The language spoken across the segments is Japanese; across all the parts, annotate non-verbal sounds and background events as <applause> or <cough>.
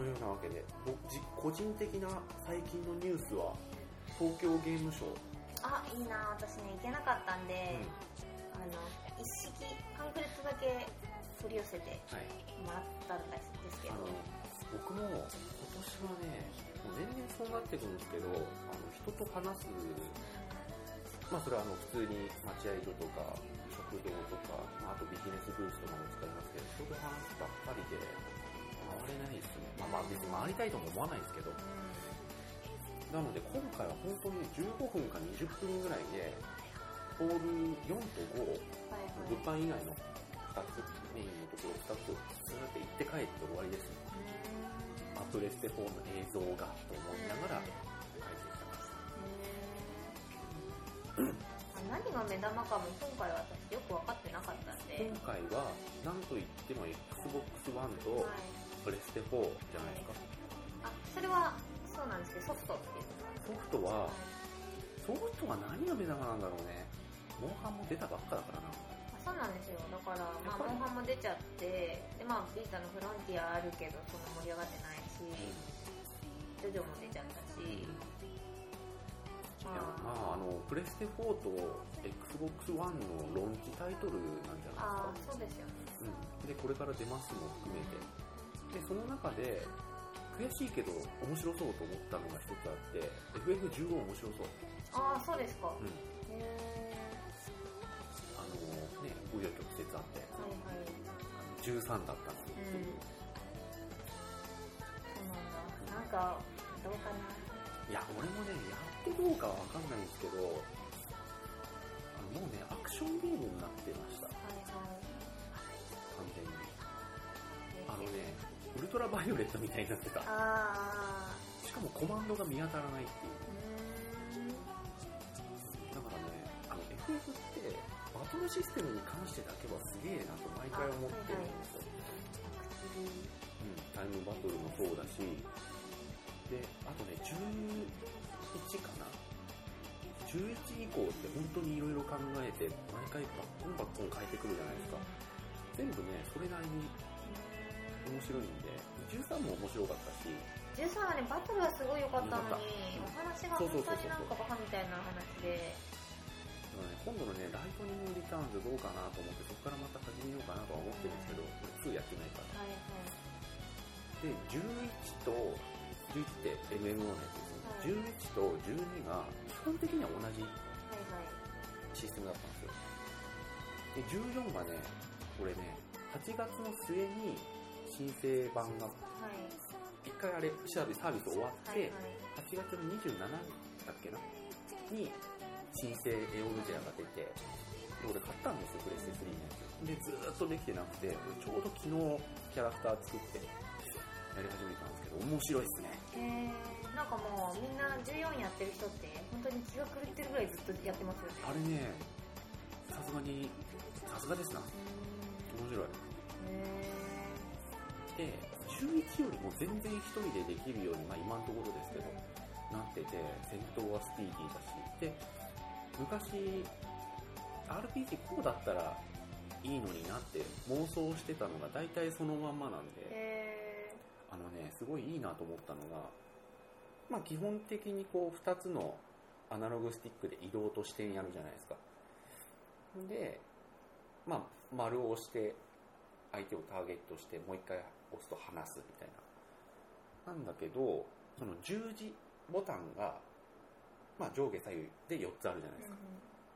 のようなわけで、個人的な最近のニュースは、東京ゲームショウ。あ、いいな私ね、行けなかったんで、あの、一式、パンフレットだけ取り寄せてはい。もらったんですけど、あの、僕も今年はね、もう年々そうなってくるんですけど、あの、人と話す、まあそれはあの、普通に待合所とか、食堂とか、まああとビジネスブースとかも使いますけど、人と話すばっかりで、回れないですね。まあまあ別に回りたいとも思わないですけど、なので今回は本当に15分か20分ぐらいで、ホール4と5、はいはい。物販以外の2つ、メインのところ2つをずーっと行って帰って終わりですね。アプレステ4の映像がと思いながら帰ってきてます。あ何が目玉かも今回は私よく分かってなかったんで、今回は何と言っても Xbox One とはい。プレステ4じゃないですか。あ、それはそうなんですけど、ソフトっていう。ソフトは、ソフトは何が目玉なんだろうね。モンハンも出たばっかだからな。あそうなんですよ。だから、まあ、モンハンも出ちゃって、で、まあ、ビータのフロンティアあるけど、そんな盛り上がってないし、ジョジョも出ちゃったし、いやままあ、あの、プレステ4と Xbox One のローンチタイトルなんじゃないですあ、かあ。ーそうですよね。うん、でこれから出ますも含めてでその中で悔しいけど面白そうと思ったのが一つあって FF15 面白そう、ああ、そうですか。うん、へあのね紆余曲折あってー。はいはい。あの13だったのに、うん。そうなんだ。なんか、どうかな。いや俺もねやってどうかは分かんないんですけどあのもうねアクションゲームになってましたはいは完全にい。あのねウルトラバイオレットみたいになってたあしかもコマンドが見当たらないっていう。だからね、あの FF ってバトルシステムに関してだけはすげえなと毎回思ってるんですよ。うん、タイムバトルもそうだし、で、あとね、11かな ?11 以降って本当にいろいろ考えて、毎回バッコンバッコン変えてくるじゃないですか。全部ね、それなりに面白いんで、13も面白かったし、13はね、バトルはすごい良かったのに良、おか話が本当になんかバカみたいな話で、だからね今度のね、ライトニングリターンズどうかなと思って、そこからまた始めようかなとは思ってるんですけど、2やってないから。はいで、11と、11って MMO のやつですね。11と12が基本的には同じはい。はいはい。システムだったんですよ。で、14がね、これね、8月の末に申請版が、はい。一回あれ、サービスサービス終わって、はいはい。8月の27だっけな？に申請エオルジェアが出て、で俺買ったんですよ、プレステ3のやつ。で、ずーっとできてなくて、ちょうど昨日キャラクター作ってやり始めたんですけど、面白いですね。へー、なんかもうみんな14やってる人って、本当に気が狂ってるぐらいずっとやってますよね。あれね、さすがに、さすがですな。う面白い。ーん。へで、11よりも全然一人でできるように、まあ今のところですけど、なってて、戦闘はスピーディーだし、で、昔、RPG こうだったらいいのになって妄想してたのが大体そのまんまなんー。で、へあのね、すごいいいなと思ったのが、まあ基本的にこう2つのアナログスティックで移動と視点やるじゃないですか。で、まあ丸を押して相手をターゲットしてもう一回押すと離すみたいな。なんだけど、その十字ボタンが、まあ上下左右で4つあるじゃないー。ですか。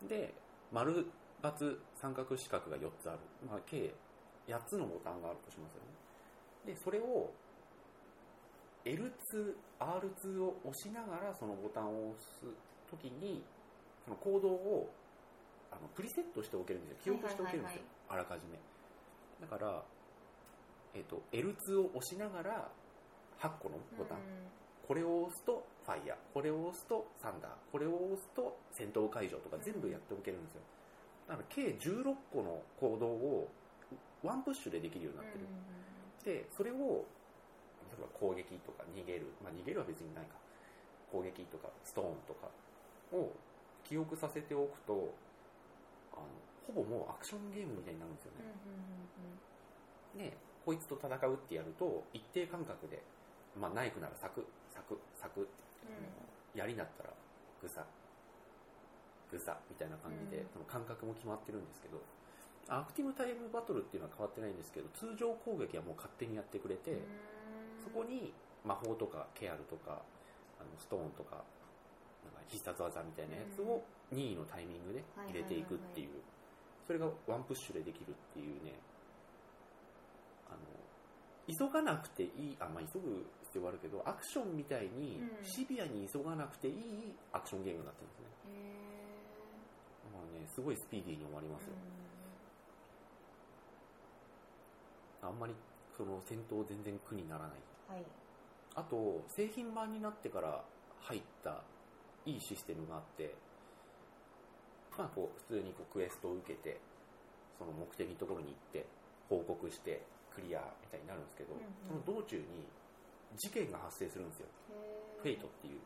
うんで、丸、×、三角四角が4つある。まあ、計8つのボタンがあるとしますよね。で、それを L2、R2 を押しながらそのボタンを押すときに、そのコードをあのプリセットしておけるんですよ。記憶しておけるんですよ。はいはいはいあらかじめ。だから、えっ、と、L2 を押しながら8個のボタン。うんこれを押すとファイヤー、これを押すとサンダー、これを押すと戦闘解除とか全部やっておけるんですよ。だから計16個の行動をワンプッシュでできるようになってる。で、それを、例えば攻撃とか逃げる、まあ逃げるは別にないか。攻撃とかストーンとかを記憶させておくと、あの、ほぼもうアクションゲームみたいになるんですよね。でこいつと戦うってやると一定間隔で、まあ、ナイフならサクサクサクって、槍だったらグサグサみたいな感じで、うん。その間隔も決まってるんですけどアクティブタイムバトルっていうのは変わってないんですけど通常攻撃はもう勝手にやってくれて、そこに魔法とかケアルとかあのストーンとかなんか必殺技みたいなやつを任意のタイミングで入れていくっていう。それがワンプッシュでできるっていうねあの急がなくていいあまあ急ぐ必要はあるけどアクションみたいにうん。シビアに急がなくていいアクションゲームになってるんですね。まあねすごいスピーディーに終わりますよ。あんまりその戦闘全然苦にならない。はい。あと製品版になってから入ったいいシステムがあってまあこう普通にこうクエストを受けてその目的のところに行って報告してクリアみたいになるんですけど、うんうん。その道中に事件が発生するんですよ。フェイトっていう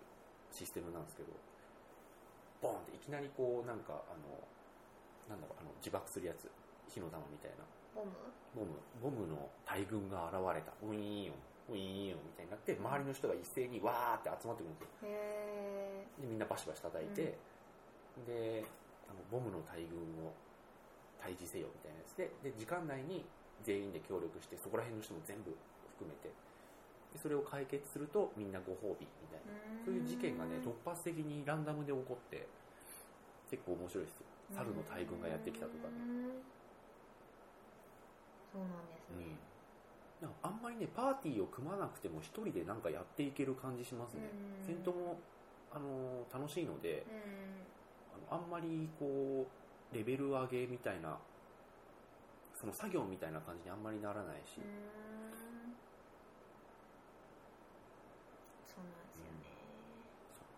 システムなんですけどボーンっていきなりこうなんかあのなんだろうあの自爆するやつ。火の玉みたいな。ボム？ボム。ボムの大群が現れた。ウィーンウィーンみたいになって周りの人が一斉にわーって集まってくるんですよ。へでみんなバシバシ叩いて、であのボムの大群を退治せよみたいなやつでで時間内に全員で協力してそこら辺の人も全部含めてでそれを解決するとみんなご褒美みたいなーそういう事件がね突発的にランダムで起こって結構面白いですよ。猿の大群がやってきたとかね。うん。そうなんですね、なんかあんまりねパーティーを組まなくても一人でなんかやっていける感じしますね。うん。戦闘もあのー楽しいのでうん。あのあんまりこうレベル上げみたいなその作業みたいな感じにあんまりならないし、うそうなんですよね、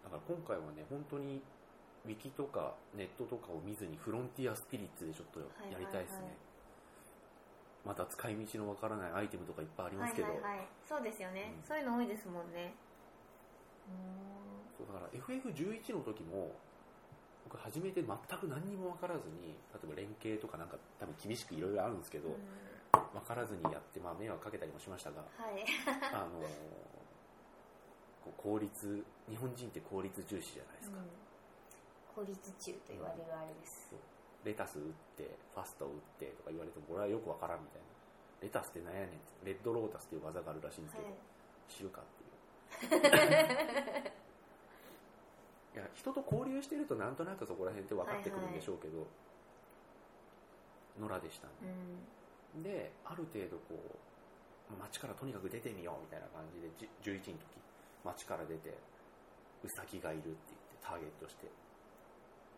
だから今回はね本当にウィキとかネットとかを見ずにフロンティアスピリッツでちょっとやりたいですね、はいはいはいまた使い道のわからないアイテムとかいっぱいありますけど、はいはいはい。そうですよね、うん。そういうの多いですもんね。うそうだから FF11 の時も僕初めて全く何にも分からずに例えば連携とかなんか多分厳しくいろいろあるんですけど、ーん。分からずにやって、まあ、迷惑かけたりもしましたがはい。<laughs> あのこう効率日本人って効率重視じゃないですか、うん。効率中と言われるあれです、レタス打ってファスト打ってとか言われても俺はよく分からんみたいな。レタスって何やねんレッドロータスっていう技があるらしいんですけど、はい。知るかっていう <laughs> いや人と交流してるとなんとなくそこら辺って分かってくるんでしょうけど、野良でしたね。うん。である程度こう街からとにかく出てみようみたいな感じでじ11の時街から出てウサギがいるって言ってターゲットして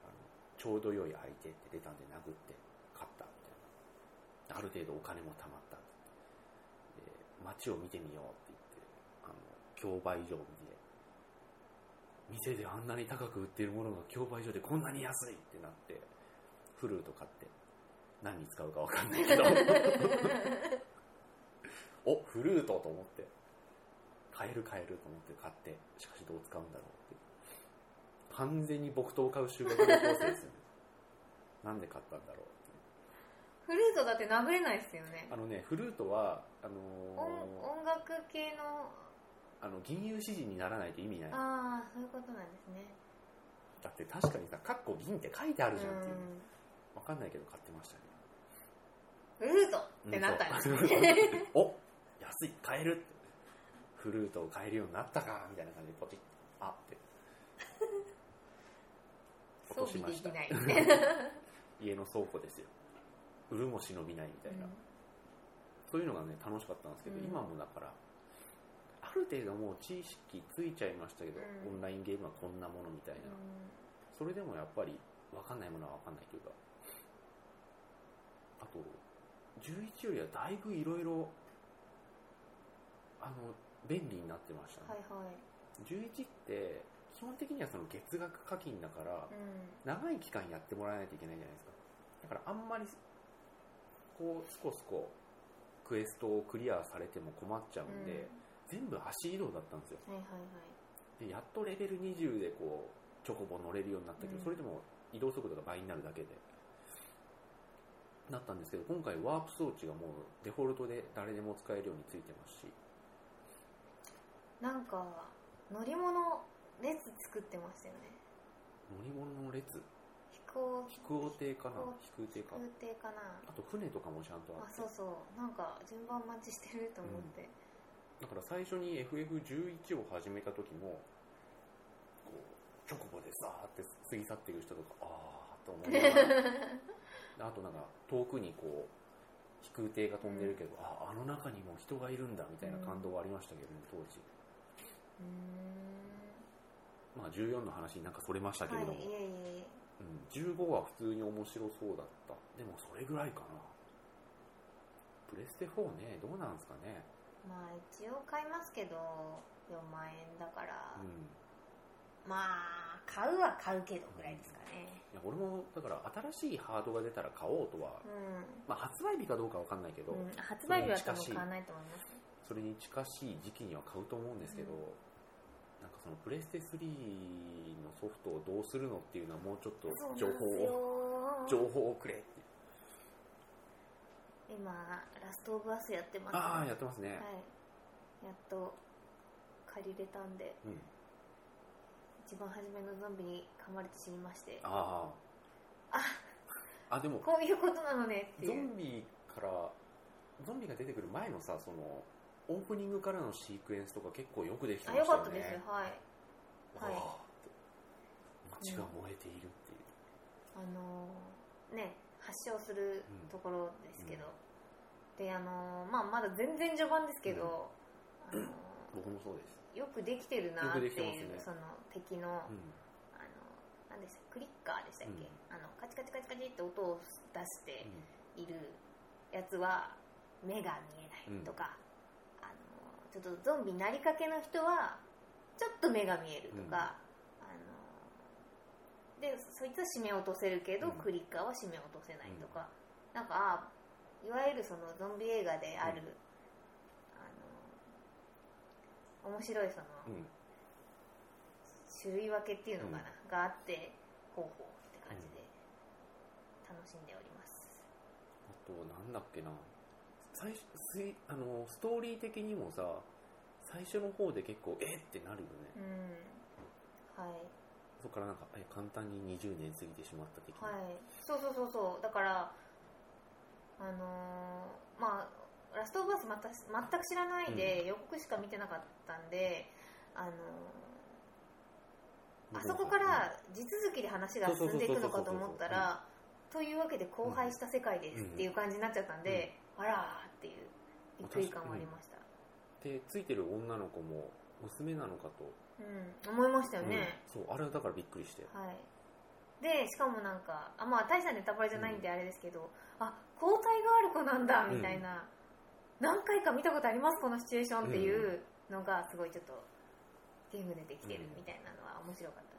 あのちょうど良い相手って出たんで殴って勝ったみたいな。ある程度お金も貯まった街を見てみようって言ってあの競売所を見て店であんなに高く売ってるものが競売所でこんなに安いってなってフルート買って何に使うか分かんないけど。<laughs> おフルートと思って。買える買えると思って買ってしかしどう使うんだろうって。完全に木刀を買う修学旅行生ですよね。<laughs> なんで買ったんだろうって。フルートだって殴れないですよね。あのねフルートはあの音ー音楽系のあの銀融詩人にならないと意味ない。ああそういうことなんですね。だって確かにさ「カッコ銀」って書いてあるじゃんっていう。うん。分かんないけど買ってましたねフルートってなったんです <laughs> お安い買える。フルートを買えるようになったかみたいな感じでポチッあって。<laughs> 装備できない。<laughs> 家の倉庫ですよ。売るも忍びないみたいな、そういうのがね楽しかったんですけど、うん。今もだからある程度もう知識ついちゃいましたけど、うん。オンラインゲームはこんなものみたいな、それでもやっぱり分かんないものは分かんないというかあと11よりはだいぶいろいろあの便利になってましたね、はいはい。11って基本的にはその月額課金だから、うん。長い期間やってもらわないといけないじゃないですか。だからあんまりこうすこすこクエストをクリアされても困っちゃうんで、全部足移動だったんですよ。はいはいはい。でやっとレベル20でこうチョコボ乗れるようになったけど、うん。それでも移動速度が倍になるだけで。なったんですけど今回ワープ装置がもうデフォルトで誰でも使えるようについてますし。なんか乗り物列作ってましたよね。乗り物の列？飛行飛行艇かな？飛空艇か？空艇かな？あと船とかもちゃんとあって。あそうそう。なんか順番待ちしてると思って、だから最初に FF11 を始めた時もこうチョコボでさーって過ぎ去っていく人とかああと思いながら。<laughs> あとなんか遠くにこう飛空艇が飛んでるけど、ああの中にも人がいるんだみたいな感動はありましたけどね当時。まあ14の話になんかそれましたけれども、はいいえいえ。いえうん、15は普通に面白そうだった。でもそれぐらいかな。プレステ4ねどうなんですかねまあ一応買いますけど4万円だから、うん。まあ買うは買うけどぐらいですかね。いや俺もだから新しいハードが出たら買おうとは、うまあ、発売日かどうかわかんないけど、ん、うん、発売日は多分買わないと思います。それに近しい時期には買うと思うんですけど、うん。なんかそのプレステ3のソフトをどうするのっていうのはもうちょっと情報をよ。情報をくれ今ラストオブアスやってます、ああやってますね、はい。やっと借りれたんでうん。一番初めのゾンビに噛まれて死にまして。あああでもこういうことなのねってゾンビからゾンビが出てくる前のさそのオープニングからのシークエンスとか結構よくできてあましたよね。よかったですよ。はい。はい。街が燃えているっていう、あのーね発症するところですけど、であのーまあまだ全然序盤ですけど、あのー僕もそうです、よくできてるなっていう、ね。その敵の、うん。あの何でしたクリッカーでしたっけ、うん。あのカチカチカチカチって音を出しているやつは目が見えないとか、あのちょっとゾンビになりかけの人はちょっと目が見えるとか、でそいつは締め落とせるけど、うん。クリッカーは締め落とせないとか、なんかあいわゆるそのゾンビ映画である、うん。あの面白いその、うん。うん種類分けっていうのかな、うん。があってほうほうって感じで楽しんでおります、あとなんだっけな。最初すいあのストーリー的にもさ最初の方で結構えってなるよね、うん。はいそこからなんかえ簡単に20年過ぎてしまった的な、はい。そうそうそうそう。だからあのーまあラストオブアスまた全く知らないで、予告しか見てなかったんであのーあそこから地続きで話が進んでいくのかと思ったらというわけで荒廃した世界ですっていう感じになっちゃったんで、あらーっていうびっくり感はありました、でついてる女の子も娘なのかと、うん、思いましたよね、うんそうあれはだからびっくりして。はい。でしかもなんかあまあ大したネタバレじゃないんであれですけど、あ交代がある子なんだみたいな、何回か見たことありますこのシチュエーションっていうのがすごいちょっとゲームでできてるみたいなのは面白かったで。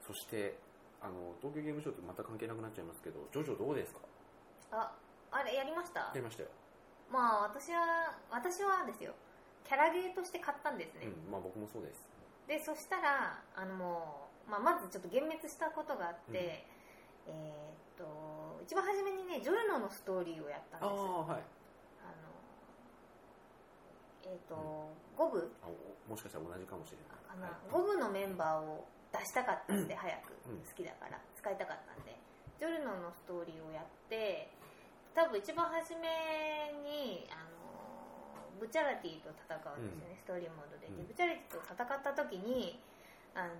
す、そしてあの東京ゲームショウとまた関係なくなっちゃいますけどジョジョどうですか？ああれやりました？やりましたよ、まあ私は私はですよ。キャラゲーとして買ったんですね、うんまあ僕もそうですでそしたらあのもう、まあ、まずちょっと幻滅したことがあって、えーっと一番初めにねジョルノのストーリーをやったんですああはい。あのえっ、と、五部あおもしかしたら同じかもしれかな、ない。五部のメンバーを出したかったんで、早く。うん。好きだから使いたかったんで。ジョルノのストーリーをやって多分一番初めにあのブチャラティと戦うんですよね、ストーリーモードで。でうん。ブチャラティと戦った時にあの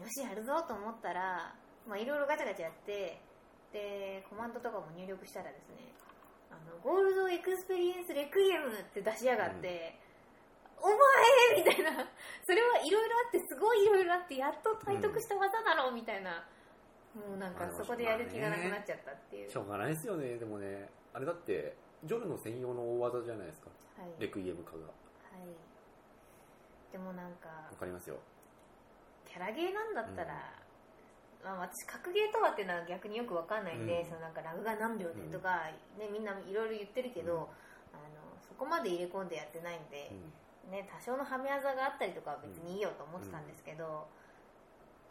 よしやるぞと思ったらまあいろいろガチャガチャやってでコマンドとかも入力したらですねあのゴールドエクスペリエンスレクイエムって出しやがって、お前みたいな。それはいろいろあってすごいいろいろあってやっと体得した技だろうみたいな、もうなんかそこでやる気がなくなっちゃったっていう、しょうがないですよね。でもねあれだってジョルノ専用の大技じゃないですか。はい、レクイエム化が。はい、でもなんかわかりますよ。キャラゲーなんだったら、まあ、私格ゲーとはっていうのは逆によくわかんないんで、うん。そのなんかラグが何秒でとか、ね、みんないろいろ言ってるけど、うん。あのそこまで入れ込んでやってないんでう、ん。ね、多少のはめ技があったりとかは別にいいよと思ってたんですけど、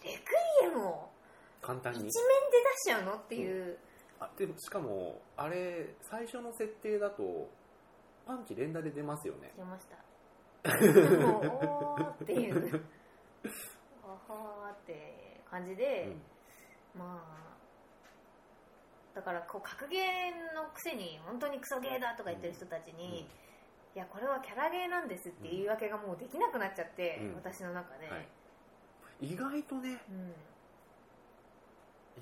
レクイエムを簡単に？一面で出しちゃうのっていう、あでしかもあれ最初の設定だとパンチ連打で出ますよね。出ました。<laughs> おーっていう。あはーって感じで、まあだからこう格ゲーのくせに本当にクソゲーだとか言ってる人たちに、いやこれはキャラゲーなんですって言い訳がもうできなくなっちゃって、うん。私の中で、はい。意外とねうん。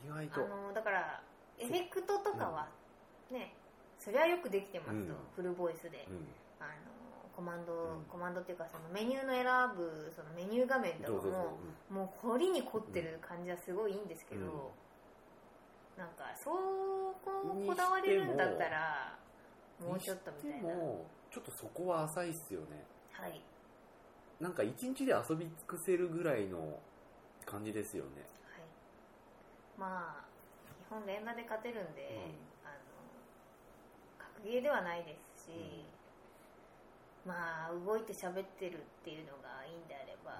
意外と。あのだからエフェクトとかはね、それはよくできてますと、うん。フルボイスで、うん。あのコマンド、うん。コマンドっていうかそのメニューの選ぶそのメニュー画面とかももう凝りに凝ってる感じはすごいいいんですけど、うん。なんかそこをこだわれるんだったらもうちょっとみたいな。ちょっとそこは浅いっすよね。はい。なんか一日で遊び尽くせるぐらいの感じですよねはいまあ基本連打で勝てるんで、うんあの格ゲーではないですし、まあ動いて喋ってるっていうのがいいんであれば、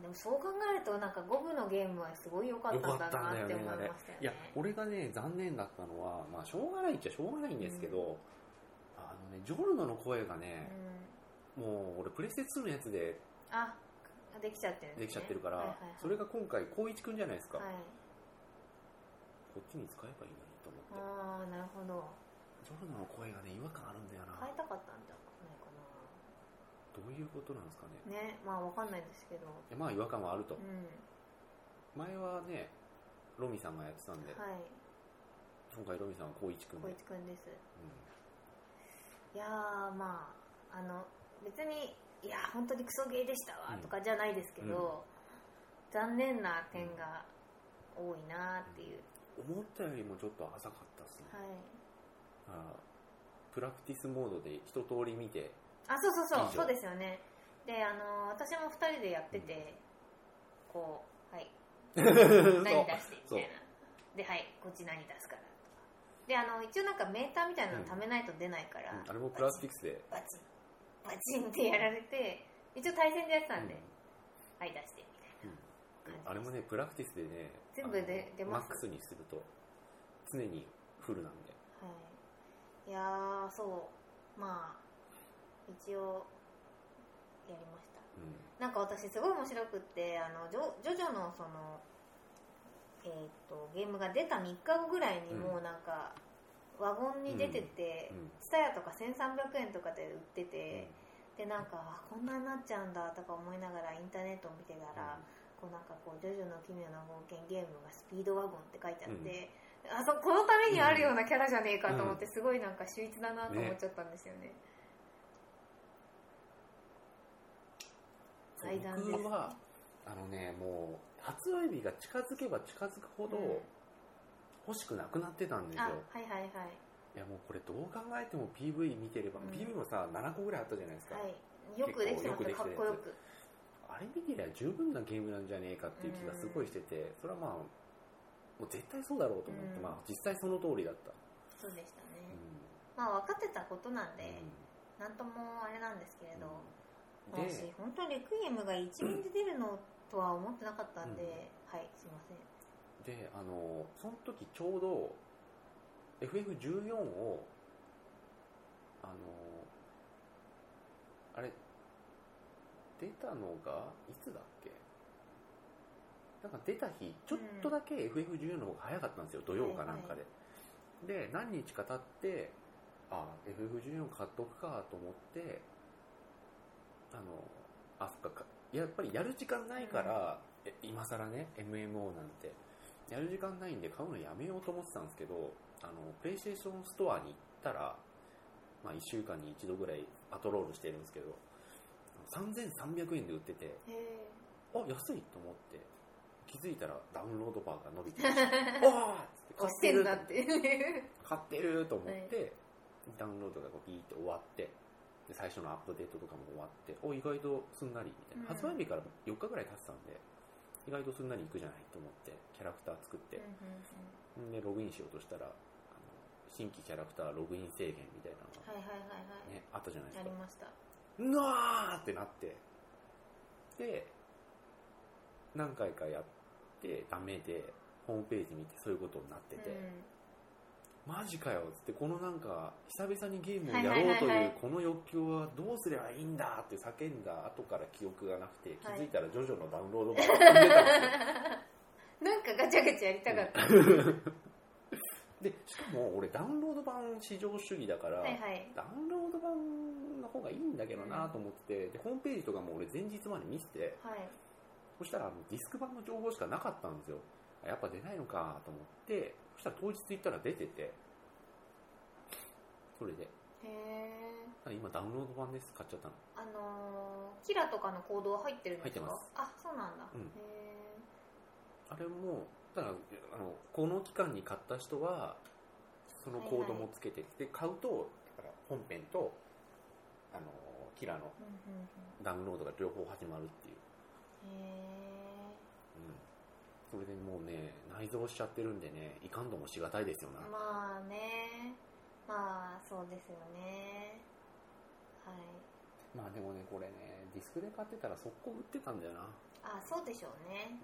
でもそう考えるとなんか5部のゲームはすごい良かっよたんだなって思いましたよね。いや俺がね残念だったのはまあしょうがないっちゃしょうがないんですけど、あのねジョルノの声がね、うん。もう俺プレステ2のやつであできちゃってるんできちゃってるから、はいはいはい。それが今回光一くんじゃないですか、はい。こっちに使えばいいのにああなるほど。ジョルノの声がね違和感あるんだよな。変えたかったんじゃないかどういうことなんですかね。なねまあわかんないんですけど。いやまあ違和感はあると、うん。前はねロミさんがやってたんで、はい。今回ロミさんは光一くんで、小一くんです。うん。いやーまああの別にいや本当にクソゲーでしたわうん。とかじゃないですけど、残念な点が多いなっていう、思ったよりもちょっと浅かったっすね、はい。あプラクティスモードで一通り見て。あそうそうそう。そうですよね。であの私も2人でやってて、こうはい。<laughs> 何出してみたいな。ではいこっち何出すからであの一応なんかメーターみたいなの貯めないと出ないから、うん。あれもプラスティックスで、バチンバチンってやられて一応対戦でやってたんで、うん。はい出してみたいなうん。あれもねプラクティスでね全部で出ます。マックスにすると常にフルなんで。はい、いやーそう。まあ一応やりました。うん。なんか私すごい面白くってあのジョジョジョのそのえー、とゲームが出た3日後ぐらいにもうなんか、ワゴンに出ててうん。ツタヤとか1300円とかで売ってて、でなんかあこんなになっちゃうんだとか思いながらインターネットを見てたら、こうなんかこう「ジョジョの奇妙な冒険ゲームがスピードワゴン」って書いてあって、あそこのためにあるようなキャラじゃねえかと思って、すごいなんか秀逸だなと思っちゃったんですよね。そう階段です僕はあのねもう発売日が近づけば近づくほどうん。欲しくなくなってたんですあよ、はいはいはい。いやもうこれどう考えても PV 見てれば、うん。PV もさ7個ぐらいあったじゃないですか、はい。よくできてますね。かっこよく。あれ見てりゃ十分なゲームなんじゃねえかっていう気がすごいしてて、それはまあもう絶対そうだろうと思って、うん。まあ実際その通りだった、そうでしたね、うん。まあ分かってたことなんで、うなんともあれなんですけれど、ん。で私本当にレクイエムが一面で出るのとは思ってなかったんで、はいすいません。であのその時ちょうど FF14 をあのあれ出たのがいつだっけ？なんか出た日ちょっとだけ FF14 の方が早かったんですよ土曜かなんかで、で何日か経ってあ FF14 買っとくかと思ってあのあそっかかやっぱりやる時間ないから、え今更ね MMO なんて。やる時間ないんで買うのやめようと思ってたんですけどあのプレイステーションストアに行ったら、まあ、1週間に1度ぐらいパトロールしてるんですけど3300円で売っててあ安いと思って気づいたらダウンロードバーが伸びて <laughs> おーって押してんだって。<laughs> 買ってると思って、ダウンロードがこうピーって終わってで最初のアップデートとかも終わってお意外とすんなりみたいな、うん。発売日から4日ぐらい経ってたんで意外とすんなりいくじゃないと思ってキャラクター作って、うんうんうん。でログインしようとしたら新規キャラクターログイン制限みたいなのが、はいはいはいはい、ねあったじゃないですか。ありましたうわーってなって。で何回かやってダメでホームページ見てそういうことになってて、うん。マジかよっつってこのなんか久々にゲームをやろうとはいはいはいはい。いうこの欲求はどうすればいいんだって叫んだ後から記憶がなくて気はい。づいたらジョジョのダウンロードが踏んでたんですよなんかガチャガチャやりたかった、<laughs> でしかも俺ダウンロード版至上主義だから、はいはい。ダウンロード版の方がいいんだけどなと思ってて、でホームページとかも俺前日まで見ててはい。そしたらあのディスク版の情報しかなかったんですよ。あやっぱ出ないのかと思ってそしたら当日行ったら出ててそれで。へえ今ダウンロード版です。買っちゃったの。あのーキラとかのコードは入ってるんですか？入ってます。あそうなんだ、うん。へえあれもだからあのこの期間に買った人はそのコードもつけてで買うと本編とあのキラのダウンロードが両方始まるっていう、へうん、それでもうね内蔵しちゃってるんでねいかんどもしがたいですよな、えまあね。まあそうですよね。はい。まあでもねこれねディスクで買ってたら速攻売ってたんだよな。あそうでしょうね。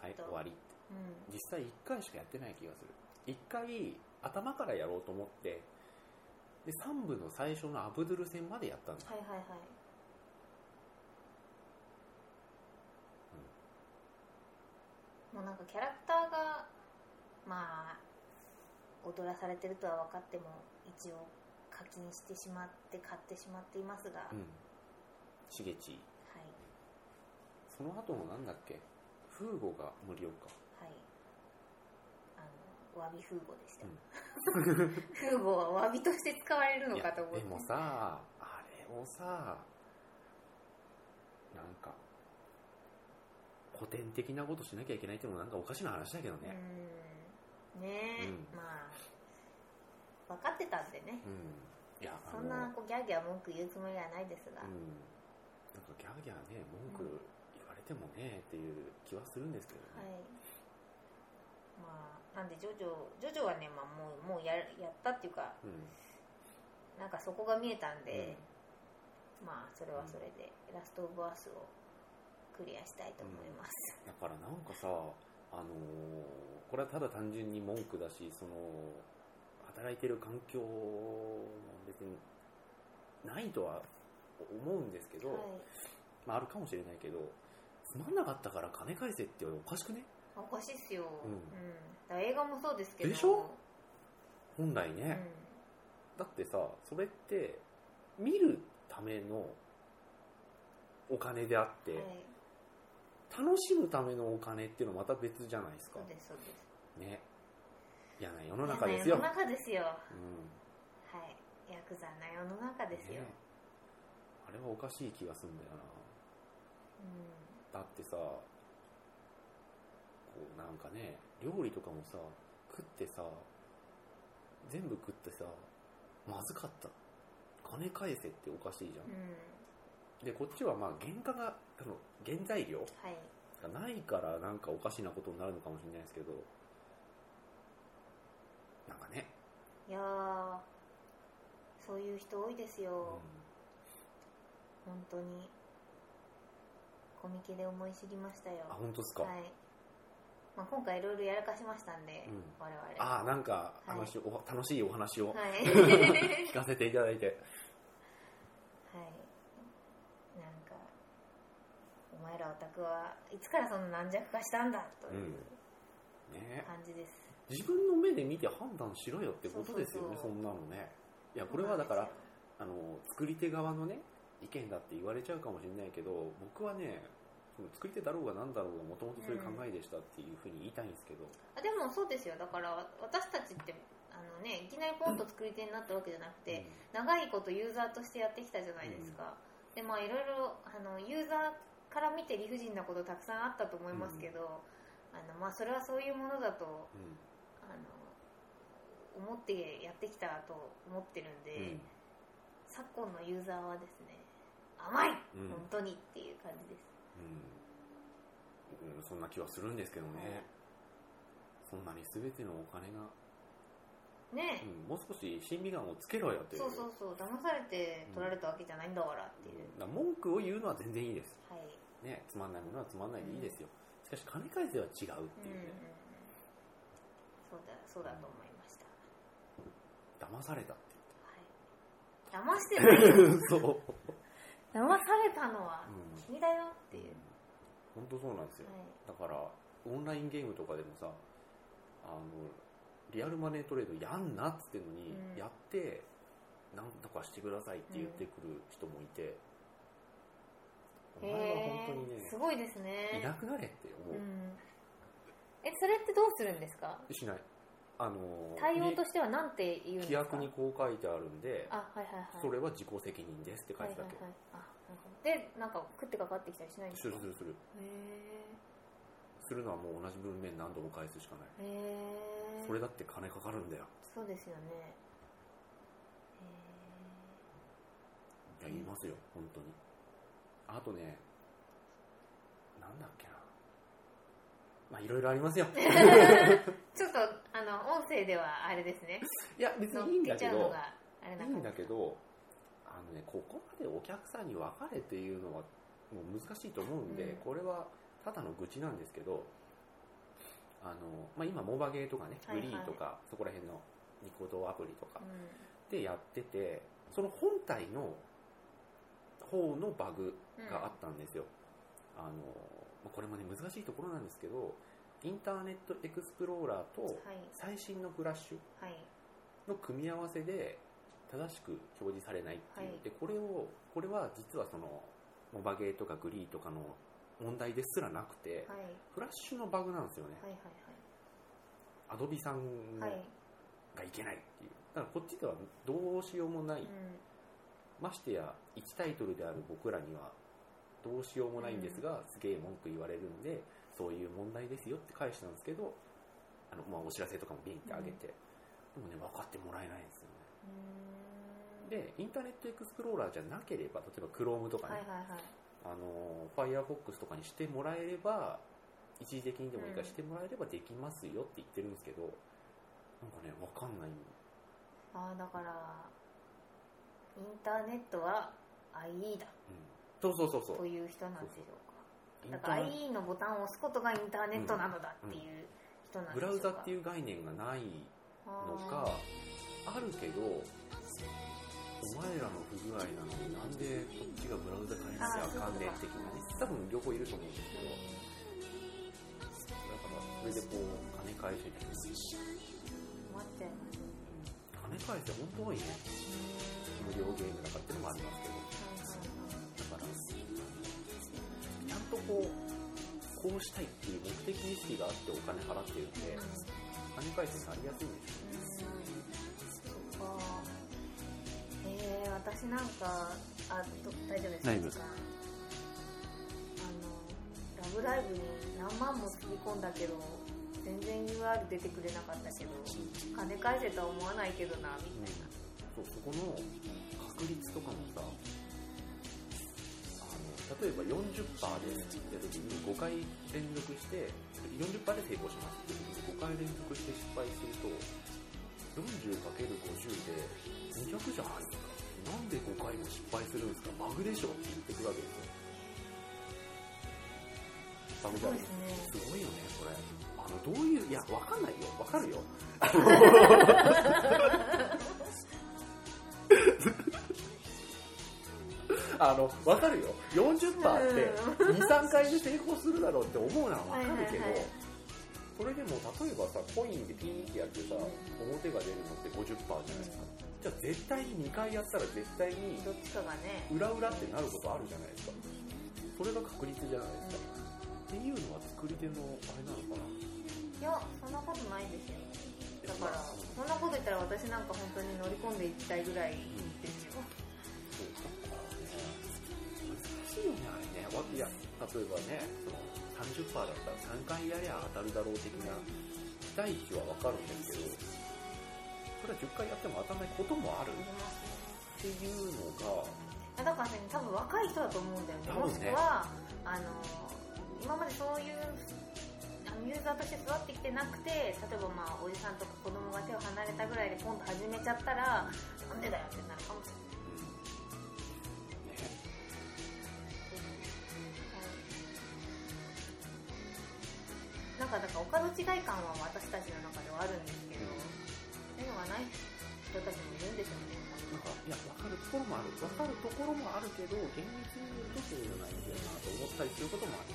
はい終わり。うん。実際1回しかやってない気がする。1回頭からやろうと思ってで3部の最初のアブドゥル戦までやったんだ。はいはいはい。もうなんかキャラクターがまあ踊らされてるとは分かっても一応課金してしまって買ってしまっていますが、うん。しげちはい。その後のなんだっけ？フーゴが無料かわびフーゴでした、フーゴはわびとして使われるのかと思って。でもさあれをさなんか古典的なことしなきゃいけないっていうのもなんかおかしな話だけどうねん。ねえ、うん。まあ分かってたんでね。うん、いやあそのんなこうギャーギャー文句言うつもりはないですが、うん。なんかギャーギャーね文句言われてもねっていう気はするんですけどはい。ね、まあなんでジョジョジョジョはね、まあ、もうもうややったっていうかうん。なんかそこが見えたんで、まあそれはそれで、ラストオブアースをクリアしたいと思います、だからなんかさ、あのーこれはただ単純に文句だしその働いてる環境も別にないとは思うんですけど、はい。まあ、あるかもしれないけどつまんなかったから金返せっておかしくね？おかしいっすよ、うん。だ映画もそうですけど。でしょ？本来うん。ね、だってさそれって見るためのお金であって、はい、楽しむためのお金っていうのはまた別じゃないですか。そうですそうです。ね。嫌な世の中ですよ。世の中ですよ。うん。はい。ヤクザな世の中ですよ、ね。あれはおかしい気がするんだよな。うだってさなんかね料理とかもさ食ってさ全部食ってさまずかった。金返せっておかしいじゃん。ん、うん、でこっちはまあ原価があの原材料はい。がないからなんかおかしなことになるのかもしれないですけどなんかね、いやーそういう人多いですよ、うん。本当に。コミケで思い知りましたよ。あ本当ですか、はい、まあ、今回いろいろやらかしましたんで、うん。我々。ああなんかはい。話、お楽しいお話をはい。<laughs> 聞かせていただいて、はい。なんかお前らオタクはいつからそんな軟弱化したんだというね。感じです、自分の目で見て判断しろよってことですよねそんなのね。いやこれはだからあの作り手側のね意見だって言われちゃうかもしれないけど僕はね作り手だろうが何だろうがもともとそういう考えでしたっていうふうに言いたいんですけど、あでもそうですよ。だからわ私たちってあの、ね、いきなりポンと作り手になったわけじゃなくて、長いことユーザーとしてやってきたじゃないですか、でまあいろいろあのユーザーから見て理不尽なことたくさんあったと思いますけど、あのまあ、それはそういうものだとうん。うんあの思ってやってきたと思ってるんで、昨今のユーザーはですね甘い、うん。本当にっていう感じですうん。うん。そんな気はするんですけどね、そんなに全てのお金が、ね。うん、もう少し審美眼をつけろよという。そうそうそう。騙されて取られたわけじゃないんだからっていう、だから文句を言うのは全然いいです、はい。ね、つまんないものはつまんないでいいですよ、しかし金返せは違うってうんいうね、そうだそうだと思いました、騙されたってはい、騙してない <laughs> そう、騙されたのは。うん君だよっていう、本当そうなんですよ。はい。だからオンラインゲームとかでもさあのリアルマネートレードやんなっつってんのに、うん。やってなんとかしてくださいって言ってくる人もいて、お前は本当にねすごいですいねなくなれって思う、うん、えそれってどうするんですか？しない。あの対応としては何て言うんですか？規約にこう書いてあるんで、あはいはいはい。それは自己責任ですって書いてただけ、はいはいはいでなんか食ってかかってきたりしないんですすかるするする。へするのはもう同じ文面何度も返すしかない。それだって金かかるんだよ。そうですよね。いや言いますよ本当に。あとねなんだっけな。まあいろいろありますよ。<laughs> ちょっとあの音声ではあれですね。いや別乗にいいんだけどいないんだけどあのねここまでお客さんに分かれっていうのはもう難しいと思うんで、うん。これはただの愚痴なんですけどあの、まあ、今モバゲーとかねグリーとか、そこら辺のニコ動アプリとかうでやっててその本体の方のバグんがあったんですよ、あのまあこれもね難しいところなんですけどインターネットエクスプローラーとはい。最新のフラッシュはい。の組み合わせで正しく表示されないっていう、はい。でこれをこれは実はそのモバゲーとかグリーとかの問題ですらなくて、はい。フラッシュのバグなんですよね、はいアドビさんがい。けないっていう。だからこっちではどうしようもない、うん。ましてや1タイトルである僕らにはどうしようもないんですが、すげえ文句言われるんでそういう問題ですよって返したんですけどあの、まあ、お知らせとかもビンってあげて、でもね分かってもらえないんですよねでインターネットエクスプローラーじゃなければ例えば Chrome とかね、はいはいはい。あの Firefox とかにしてもらえれば一時的にでもいいからしてもらえればできますよって言ってるんですけど、なんかね分かんない。ああだからインターネットは IE だ。うん、そうそうそうそう。という人なんでしょうか。だから IE のボタンを押すことがインターネットなのだっていう人なんでしょうか。ブラウザっていう概念がないのかあるけどお前らの不具合なのになんでこっちがブラウザ変えなきゃあかんねん的なね多分両方いると思うんですけどだからそれでこう金返せて困っちゃいます金返せ本当多いね無料ゲームだかっていうのもありますけどだからちゃんとこうこうしたいっていう目的意識があってお金払ってるんで金返せになりやすいんですよそなんかあど大丈夫ですか？あの「ラブライブ!」に何万もつぎ込んだけど全然 UR 出てくれなかったけど金返せとは思わないけどなみたいな。そうそこの確率とかもさ例えば40%ですって時に5回連続して40%で成功しますって時に5回連続して失敗すると 40×50 で200じゃないなんで5回も失敗するんですか？バグでしょ？って言ってくるわけですよ。バグだろそうですね。すごいよねこれ。あのどういういやわかんないよ。わかるよ。あのわかるよ。40%って23回で成功するだろうって思うのはわかるけど、はいはいはいそれでも例えばさコインでピーってやってさ表が出るのって50%じゃないですか。じゃあ絶対に2回やったら絶対にどっちかがね。裏裏ってなることあるじゃないですか。それが確率じゃないですか。っていうのは作り手のあれなのかな。いやそんなことないですよ。だからそんなこと言ったら私なんか本当に乗り込んでいきたいぐらいですよ。そうだか。らね難しいよねあれね。わいや例えばねその30%だった。ら3回やりゃ当たるだろう的な。期待値はわかるんですけどそれは10回やっても当たらないこともある。っていうのがだからね多分若い人だと思うんだよね。ね。しくはあの今までそういうユーザーとして育ってきてなくて例えばまあおじさんとか子供が手を離れたぐらいで今度始めちゃったらなんでだよってなるかもしれないななんかだから他の違い感は私たちの中ではあるんですけど、そういうのがない人たちもいるんでしょうね。なんか、いや、わかるところもある。わかるところもあるけど、厳密に言うとそうじゃないんだよなと思ったりすることもある。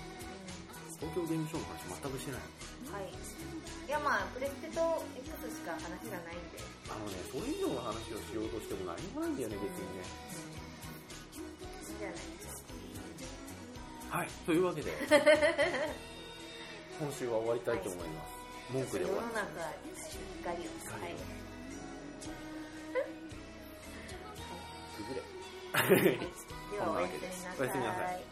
東京ゲームショウの話全くしてない。はい。いやまあプレステと X しか話がないんで。あのね、それ以上の話をしようとしても何もないんだよね、別にね。いいんじゃないですか。はい、というわけで、<laughs> 今週は終わりたいと思います。文句で終わり世の中をはい。崩れ。ではおやすみなおやすみなささいい